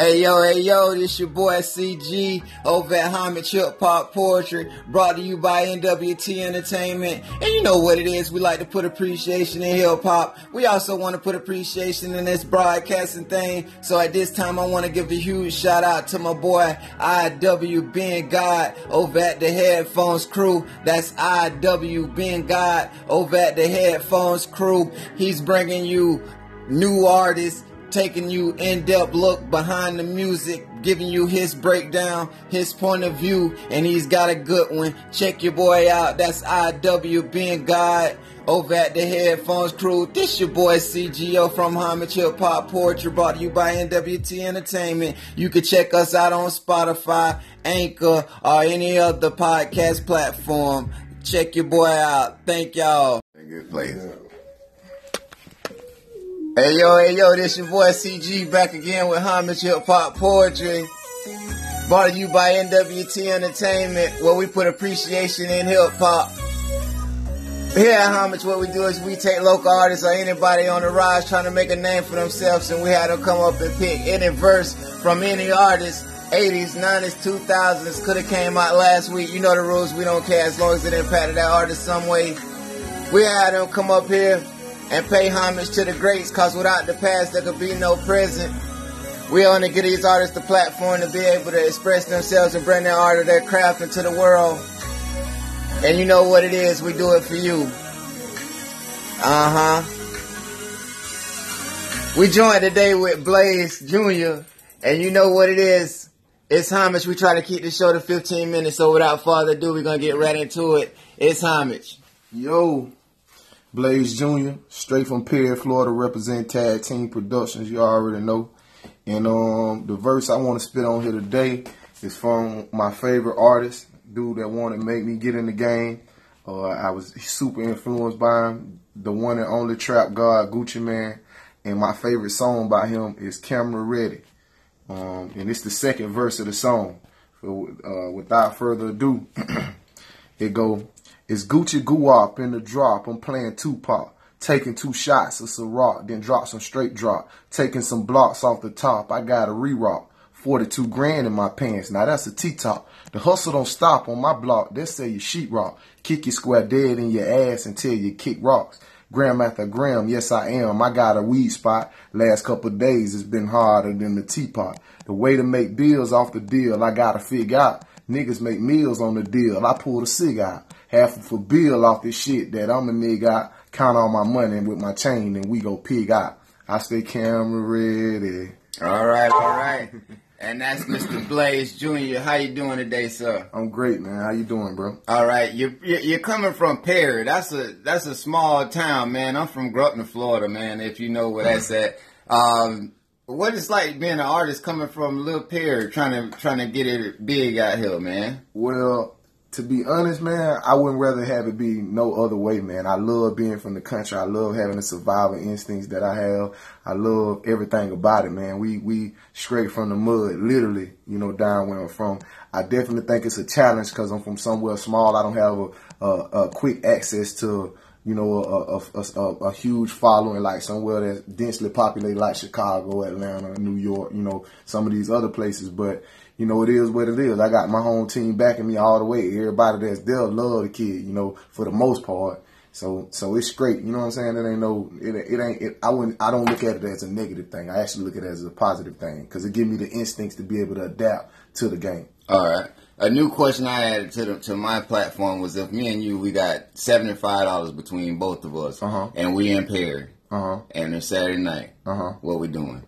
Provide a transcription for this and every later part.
Hey yo, hey yo, this your boy CG over at Homage Hip Hop Poetry, brought to you by NWT Entertainment. And you know what it is, we like to put appreciation in hip hop. We also want to put appreciation in this broadcasting thing. So at this time, I want to give a huge shout out to my boy IW Ben God over at the Headphones Crew. That's IW Ben God over at the Headphones Crew. He's bringing you new artists taking you in-depth look behind the music, giving you his breakdown, his point of view, and he's got a good one. Check your boy out. That's IW being God over at the Headphones Crew. This your boy CGO from Homage Hip Hop Poetry, brought to you by NWT Entertainment. You can check us out on Spotify, Anchor, or any other podcast platform. Check your boy out. Thank y'all. Good place. Hey yo, hey yo, this your boy CG back again with Homage Hip Hop Poetry. Brought to you by NWT Entertainment, where we put appreciation in hip hop. Here at Homage, what we do is we take local artists or anybody on the rise trying to make a name for themselves, and we had them come up and pick any verse from any artist. 80s, 90s, 2000s could have came out last week. You know the rules. We don't care as long as it impacted that artist some way. We had them come up here and pay homage to the greats because without the past there could be no present. We to give these artists the platform to be able to express themselves and bring their art or their craft into the world. And you know what it is, we do it for you. Uh huh. We joined today with Blaze Jr. And you know what it is. It's homage. We try to keep the show to 15 minutes. So without further ado, we're going to get right into it. It's homage. Yo, Blaze Jr., straight from Perry, Florida, represent Tag Team Productions. You already know. And um, the verse I want to spit on here today is from my favorite artist, dude that wanted to make me get in the game. Uh, I was super influenced by him, the one and only Trap God, Gucci Mane. And my favorite song by him is Camera Ready. Um, and it's the second verse of the song. So uh, without further ado, it go, it's Gucci Guap in the drop. I'm playing Tupac. Taking two shots of Ciroc, then drop some straight drop. Taking some blocks off the top. I got a re-rock. 42 grand in my pants. Now that's a T-top. The hustle don't stop on my block. They say you sheetrock. Kick your square dead in your ass until you kick rocks. Gram after gram, yes I am. I got a weed spot. Last couple days it's been harder than the teapot. The way to make bills off the deal, I gotta figure out. Niggas make meals on the deal. I pull the cig out. Half of a bill off this shit that I'm a nigga. Count all my money with my chain and we go pig out. I stay camera ready. All right, all right. And that's Mr. Blaze Jr. How you doing today, sir? I'm great, man. How you doing, bro? All right, you're you're coming from Perry. That's a that's a small town, man. I'm from Grutton, Florida, man. If you know where that's at. Um, what it's like being an artist coming from Little Perry, trying to trying to get it big out here, man. Well, to be honest, man, I wouldn't rather have it be no other way, man. I love being from the country. I love having the survival instincts that I have. I love everything about it, man. We we straight from the mud, literally, you know, down where I'm from. I definitely think it's a challenge because I'm from somewhere small. I don't have a, a, a quick access to you know, a, a, a, a, huge following like somewhere that's densely populated like Chicago, Atlanta, New York, you know, some of these other places. But, you know, it is what it is. I got my home team backing me all the way. Everybody that's there love the kid, you know, for the most part. So, so it's great. You know what I'm saying? It ain't no, it, it ain't, it, I wouldn't, I don't look at it as a negative thing. I actually look at it as a positive thing because it gives me the instincts to be able to adapt to the game. All right a new question I added to the, to my platform was if me and you we got seventy five dollars between both of us, uh-huh. and we in Perry, uh-huh. and it's Saturday night, uh-huh. what we doing?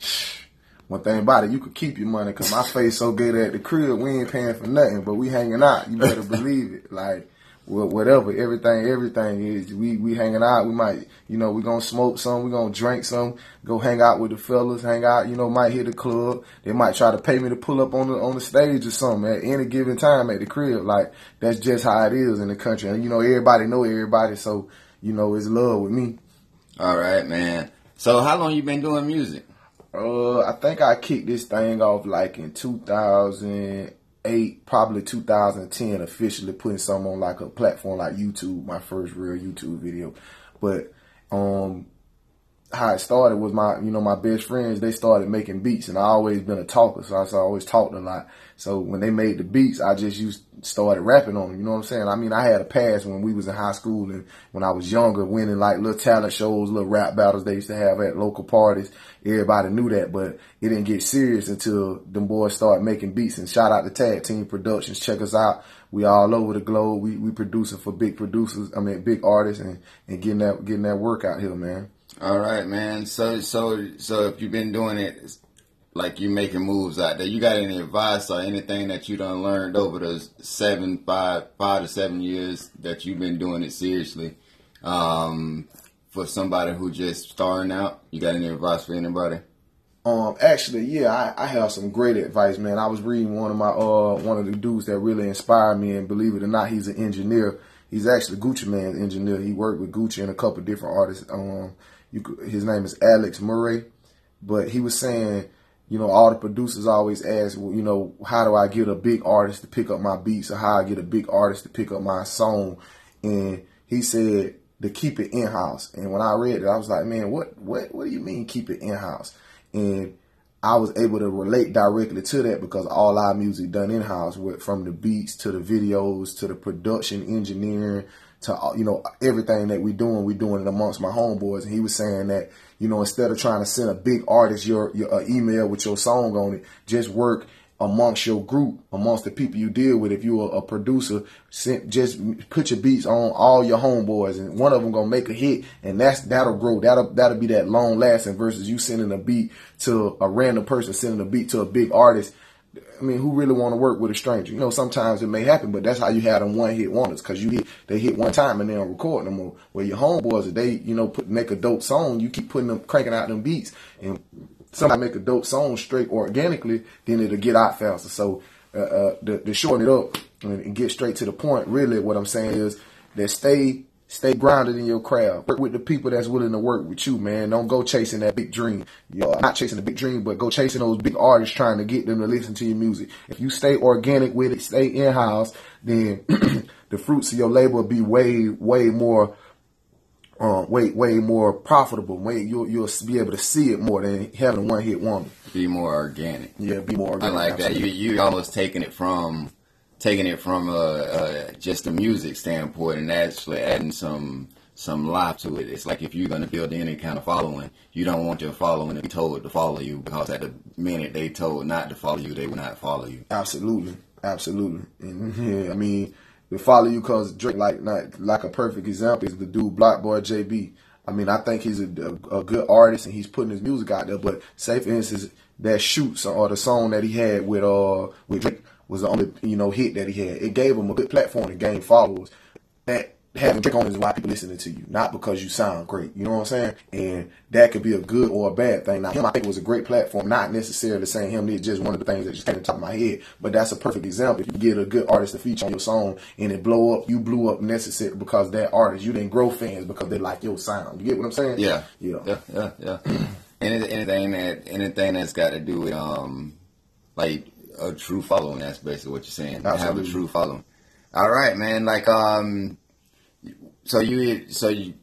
One thing about it, you could keep your money because my face so good at the crib, we ain't paying for nothing, but we hanging out. You better believe it. Like whatever, everything, everything is. We we hanging out. We might, you know, we gonna smoke some. We gonna drink some. Go hang out with the fellas. Hang out. You know, might hit a club. They might try to pay me to pull up on the on the stage or something at any given time at the crib. Like that's just how it is in the country. And you know, everybody know everybody. So you know, it's love with me. All right, man. So how long you been doing music? Uh, I think I kicked this thing off like in 2008, probably 2010, officially putting something on like a platform like YouTube, my first real YouTube video. But um, how it started was my, you know, my best friends, they started making beats and I always been a talker. So I, so I always talked a lot. So when they made the beats, I just used, started rapping on them. You know what I'm saying? I mean, I had a past when we was in high school and when I was younger, winning like little talent shows, little rap battles they used to have at local parties. Everybody knew that, but it didn't get serious until them boys started making beats and shout out to Tag Team Productions. Check us out. We all over the globe. We, we producing for big producers. I mean, big artists and, and getting that, getting that work out here, man. All right, man. So, so, so if you've been doing it, like you're making moves out there, you got any advice or anything that you done learned over the seven, five, five to seven years that you've been doing it seriously? Um, for somebody who just starting out, you got any advice for anybody? Um, actually, yeah, I, I have some great advice, man. I was reading one of my uh one of the dudes that really inspired me, and believe it or not, he's an engineer. He's actually Gucci Mane's engineer. He worked with Gucci and a couple different artists. Um, you, his name is Alex Murray, but he was saying, you know, all the producers always ask, well, you know, how do I get a big artist to pick up my beats, or how I get a big artist to pick up my song? And he said to keep it in house. And when I read it, I was like, man, what, what, what do you mean keep it in house? And I was able to relate directly to that because all our music done in house, from the beats to the videos to the production engineering to you know everything that we're doing, we're doing it amongst my homeboys. And he was saying that you know instead of trying to send a big artist your, your uh, email with your song on it, just work amongst your group, amongst the people you deal with. If you're a, a producer, send, just put your beats on all your homeboys, and one of them gonna make a hit, and that's that'll grow. That'll that'll be that long lasting versus you sending a beat to a random person, sending a beat to a big artist I mean, who really want to work with a stranger? You know, sometimes it may happen, but that's how you had them one hit wonders because you hit they hit one time and they don't record no more. Where your homeboys, they you know put make a dope song, you keep putting them cranking out them beats, and somebody make a dope song straight organically, then it'll get out faster. So uh, uh, to, to shorten it up and get straight to the point, really, what I'm saying is that stay Stay grounded in your craft. Work with the people that's willing to work with you, man. Don't go chasing that big dream. You know, not chasing the big dream, but go chasing those big artists trying to get them to listen to your music. If you stay organic with it, stay in house, then the fruits of your labor will be way, way more, um, way, way more profitable. Way you'll you'll be able to see it more than having a one hit wonder. Be more organic. Yeah, be more organic. I like absolutely. that. You you almost taking it from taking it from a, a, just a music standpoint and actually adding some some life to it. It's like if you're going to build any kind of following, you don't want your following to be told to follow you because at the minute they told not to follow you, they will not follow you. Absolutely, absolutely. And, yeah, I mean, they follow you because Drake, like not, like a perfect example, is the dude BlocBoy JB. I mean, I think he's a, a, a, good artist and he's putting his music out there. But say for instance, that shoots or the song that he had with uh with Drake was the only you know hit that he had. It gave him a good platform to gain followers. That having Drake on is why people listening to you, not because you sound great. You know what I'm saying? And that could be a good or a bad thing. Now, him, I think, was a great platform, not necessarily saying him is just one of the things that just came to the top of my head, but that's a perfect example. If you get a good artist to feature on your song and it blow up, you blew up necessary because that artist, you didn't grow fans because they like your sound. You get what I'm saying? Yeah. Yeah. Yeah. Yeah. yeah. anything that, anything that's got to do with, um, like, a true following. That's basically what you're saying. Absolutely. Have a true following. All right, man. Like, um, so you, so you,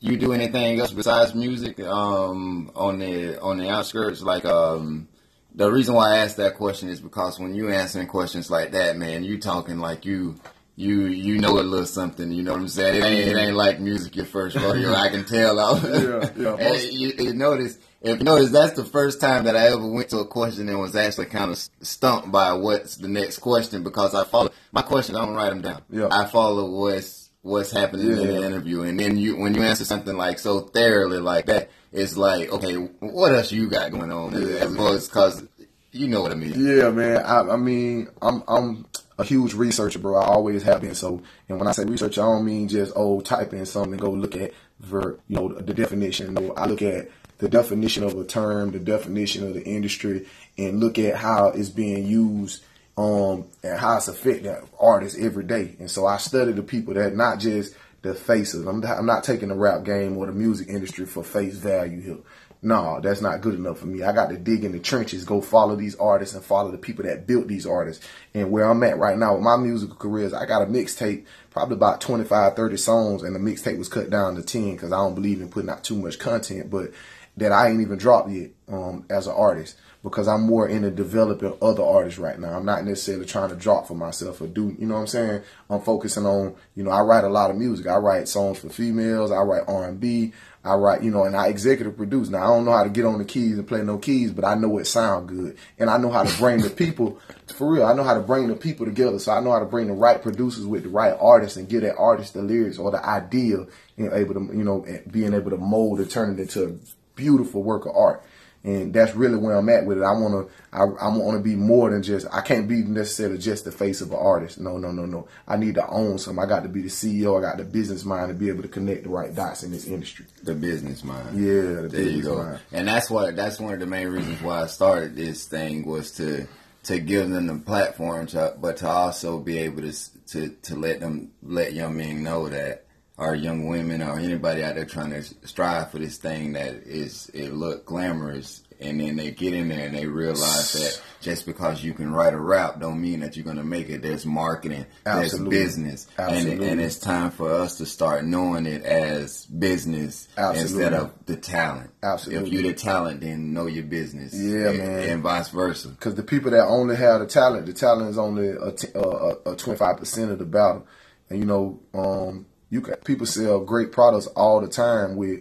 you do anything else besides music, um, on the on the outskirts? Like, um, the reason why I asked that question is because when you answering questions like that, man, you talking like you. You you know a little something, you know what I'm saying? It ain't, it ain't like music your first rodeo. I can tell. yeah, yeah. Most, you, you notice if you notice, that's the first time that I ever went to a question and was actually kind of stumped by what's the next question because I follow my questions. I don't write them down. Yeah. I follow what's what's happening yeah. in the interview, and then you when you answer something like so thoroughly like that, it's like okay, what else you got going on? Yeah. As opposed because you know what I mean. Yeah, man. I, I mean, I'm I'm a huge researcher, bro. I always have been. So, and when I say research, I don't mean just oh type in something, and go look at ver, you know, the definition. No, I look at the definition of a term, the definition of the industry, and look at how it's being used um, and how it's affecting artists every day. And so I study the people that not just the faces. I'm, I'm not taking the rap game or the music industry for face value here. no, that's not good enough for me. I got to dig in the trenches, go follow these artists and follow the people that built these artists. And where I'm at right now with my musical careers, I got a mixtape, probably about 25, 30 songs, and the mixtape was cut down to 10 because I don't believe in putting out too much content, but that I ain't even dropped yet um, as an artist because I'm more into developing other artists right now. I'm not necessarily trying to drop for myself or do, you know what I'm saying? I'm focusing on, you know, I write a lot of music. I write songs for females. I write R&B. I write, you know, and I executive produce. Now I don't know how to get on the keys and play no keys, but I know it sound good, and I know how to bring the people for real. I know how to bring the people together, so I know how to bring the right producers with the right artists and give that artist the lyrics or the idea, and able to, you know, being able to mold and turn it into beautiful work of art and that's really where I'm at with it. I want to, I, I want to be more than just. I can't be necessarily just the face of an artist. No, no, no, no. I need to own some. I got to be the CEO. I got the business mind to be able to connect the right dots in this industry. The business mind. Yeah, the there you go. Mind. And that's what. That's one of the main reasons why I started this thing was to to give them the platform, to, uh, but to also be able to to to let them let young men know that or young women or anybody out there trying to strive for this thing that is it look glamorous and then they get in there and they realize that just because you can write a rap don't mean that you're going to make it there's marketing Absolutely. there's business and, and, it's time for us to start knowing it as business Absolutely. instead of the talent Absolutely. if you're the talent then know your business yeah and, man and vice versa because the people that only have the talent the talent is only a, t- a, a 25% of the battle and you know um you can people sell great products all the time with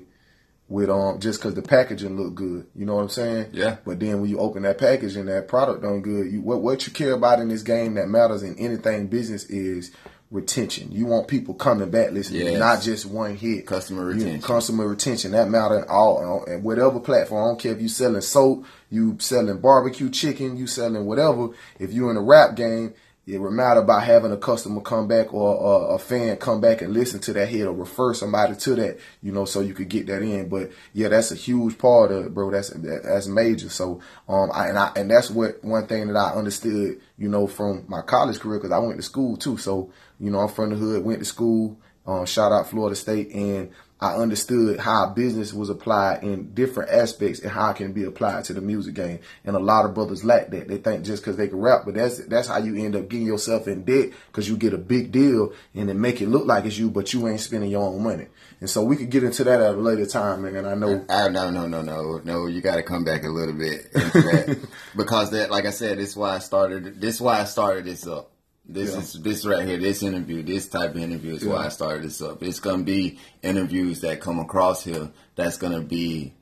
with um just because the packaging look good. You know what I'm saying? Yeah. But then when you open that package and that product don't good, you what what you care about in this game that matters in anything business is retention. You want people coming back listening, yes. not just one hit. Customer retention. You, customer retention. That matter in all and whatever platform. I don't care if you selling soap, you selling barbecue chicken, you selling whatever. If you're in a rap game, it would matter about having a customer come back or, or, a fan come back and listen to that hit or refer somebody to that, you know, so you could get that in. But yeah, that's a huge part of it, bro. That's that's major. So um, I, and I and that's what one thing that I understood, you know, from my college career because I went to school too. So you know, I'm from the hood, went to school. Um, shout out Florida State, and I understood how business was applied in different aspects and how it can be applied to the music game. And a lot of brothers lack that. They think just because they can rap, but that's that's how you end up getting yourself in debt because you get a big deal and then make it look like it's you, but you ain't spending your own money. And so we could get into that at a later time, man. And I know, I, no, no, no, no, no. You got to come back a little bit that because that, like I said, this is why I started. This is why I started this up this yeah. is this right here, this interview, this type of interview is yeah. why I started this up. It's gonna be interviews that come across here that's gonna be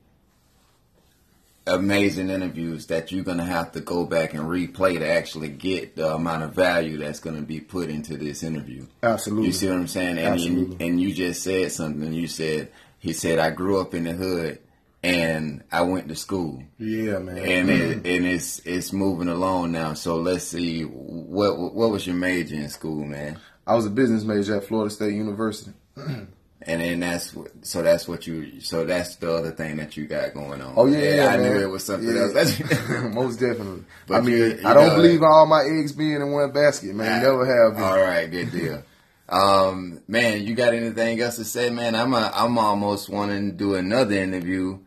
amazing interviews that you're gonna have to go back and replay to actually get the amount of value that's gonna be put into this interview. Absolutely. You see what I'm saying? And Absolutely. and you just said something. You said he said I grew up in the hood and I went to school. Yeah, man. And it, and it's it's moving along now. So let's see what what was your major in school, man? I was a business major at Florida State University. and then that's so that's what you so that's the other thing that you got going on. Oh yeah, yeah I man. knew it was something yeah. else. Most definitely. But I mean, you, you I don't believe all my eggs being in one basket, man. Never have been. All right, good deal. um, man, you got anything else to say, man? I'm a, I'm almost wanting to do another interview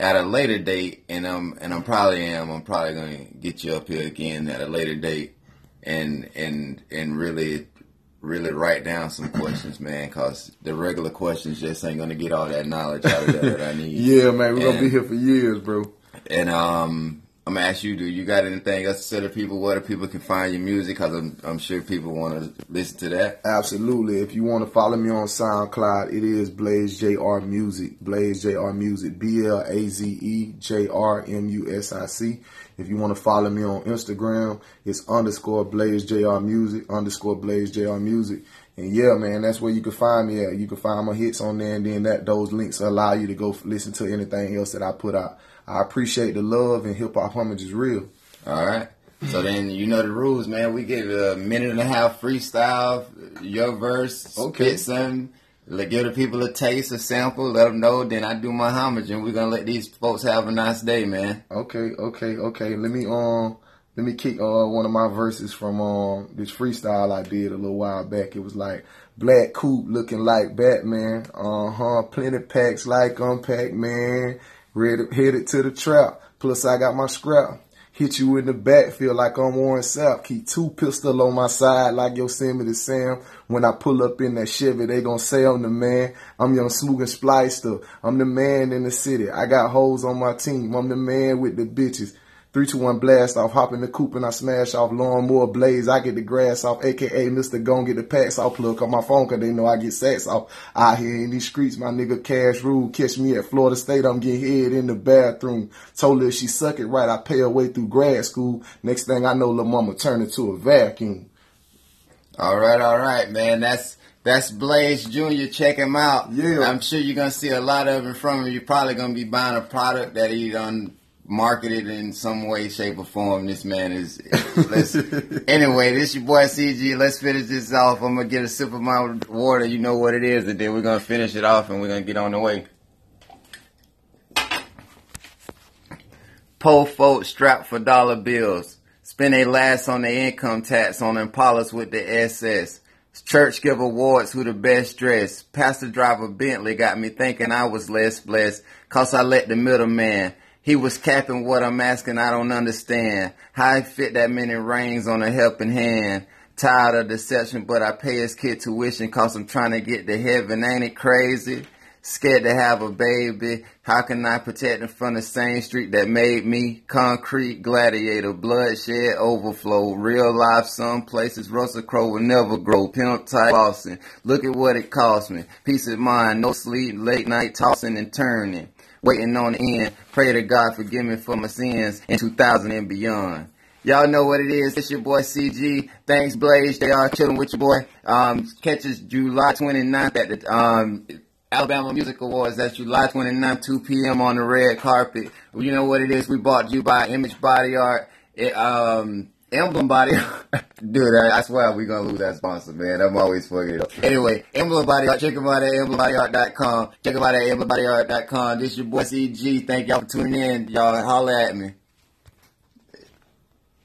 at a later date, and I'm and I'm probably am. I'm probably gonna get you up here again at a later date, and and and really really write down some questions, man, because the regular questions just ain't gonna get all that knowledge out of that, that I need. yeah, man, we're and, gonna be here for years, bro. And um, I'm gonna ask you, do you got anything else to say to people where people can find your music? Because I'm, I'm sure people want to listen to that. Absolutely. If you want to follow me on SoundCloud, it is Blaze Jr. Music. Blaze Jr. Music. B L A Z E J R M U S I C. If you want to follow me on Instagram, it's underscore Blaze Jr. Music underscore Blaze Jr. Music. And yeah, man, that's where you can find me at. You can find my hits on there, and then that those links allow you to go listen to anything else that I put out. I appreciate the love and hip hop homage is real. All right. So then you know the rules, man. We get a minute and a half freestyle, your verse, okay. spit something, let give the people a taste, a sample, let them know. Then I do my homage, and we're gonna let these folks have a nice day, man. Okay, okay, okay. Let me um, let me kick uh one of my verses from um this freestyle I did a little while back. It was like black coupe looking like Batman, uh huh, plenty packs like unpack man headed to the trap. Plus I got my scrap. Hit you in the back, feel like I'm Warren Sapp. Keep two pistol on my side like Yosemite Sam. When I pull up in that Chevy, they gon' say I'm the man. I'm young Sloog and Splicer. I'm the man in the city. I got hoes on my team. I'm the man with the bitches. Three, two, one, blast off. Hop in the coupe and I smash off. Lawnmower blaze. I get the grass off. AKA Mr. Gon get the packs off. Plug on my phone cause they know I get sacks off. Out here in these streets, my nigga Cash Rule. Catch me at Florida State. I'm getting head in the bathroom. Told her if she suck it right, I pay her way through grad school. Next thing I know, little mama turn into a vacuum. All right, all right, man. That's that's Blaze Jr. Check him out. Yeah. I'm sure you're gonna see a lot of him from him. You're probably gonna be buying a product that he done marketed in some way, shape, or form. This man is. Anyway, this your boy CG. Let's finish this off. I'm gonna get a sip of my water. You know what it is, and then we're gonna finish it off, and we're gonna get on the way. Poor folks strapped for dollar bills. Spend their last on their income tax on Impalas with the SS. Church give awards who the best dressed. Pastor driver Bentley got me thinking I was less blessed. Cause I let the middleman. He was capping what I'm asking, I don't understand. How I fit that many rings on a helping hand. Tired of deception, but I pay his kid tuition cause I'm trying to get to heaven. Ain't it crazy? Scared to have a baby. How can I protect him from the same street that made me? Concrete gladiator, bloodshed overflow. Real life, some places Russell Crowe will never grow. Pimp type Boston. Look at what it cost me. Peace of mind, no sleep, late night tossing and turning. Waiting on the end. Pray to God forgive me for my sins in 2000 and beyond. Y'all know what it is. It's your boy CG. Thanks, Blaze. They are chilling with your boy. Um, catch us July 29th at the um, Alabama Music Awards. That's July 29th, 2 p.m. on the red carpet. You know what it is. We bought you by Image Body Art. It, um, Emblem Body, dude, I, swear we're gonna lose that sponsor, man. I'm always fucking it up. Anyway, Emblem Body Art, check them out at emblembodyart.com. Check them out at emblembodyart.com. This your boy CG. Thank y'all for tuning in. Y'all holla at me.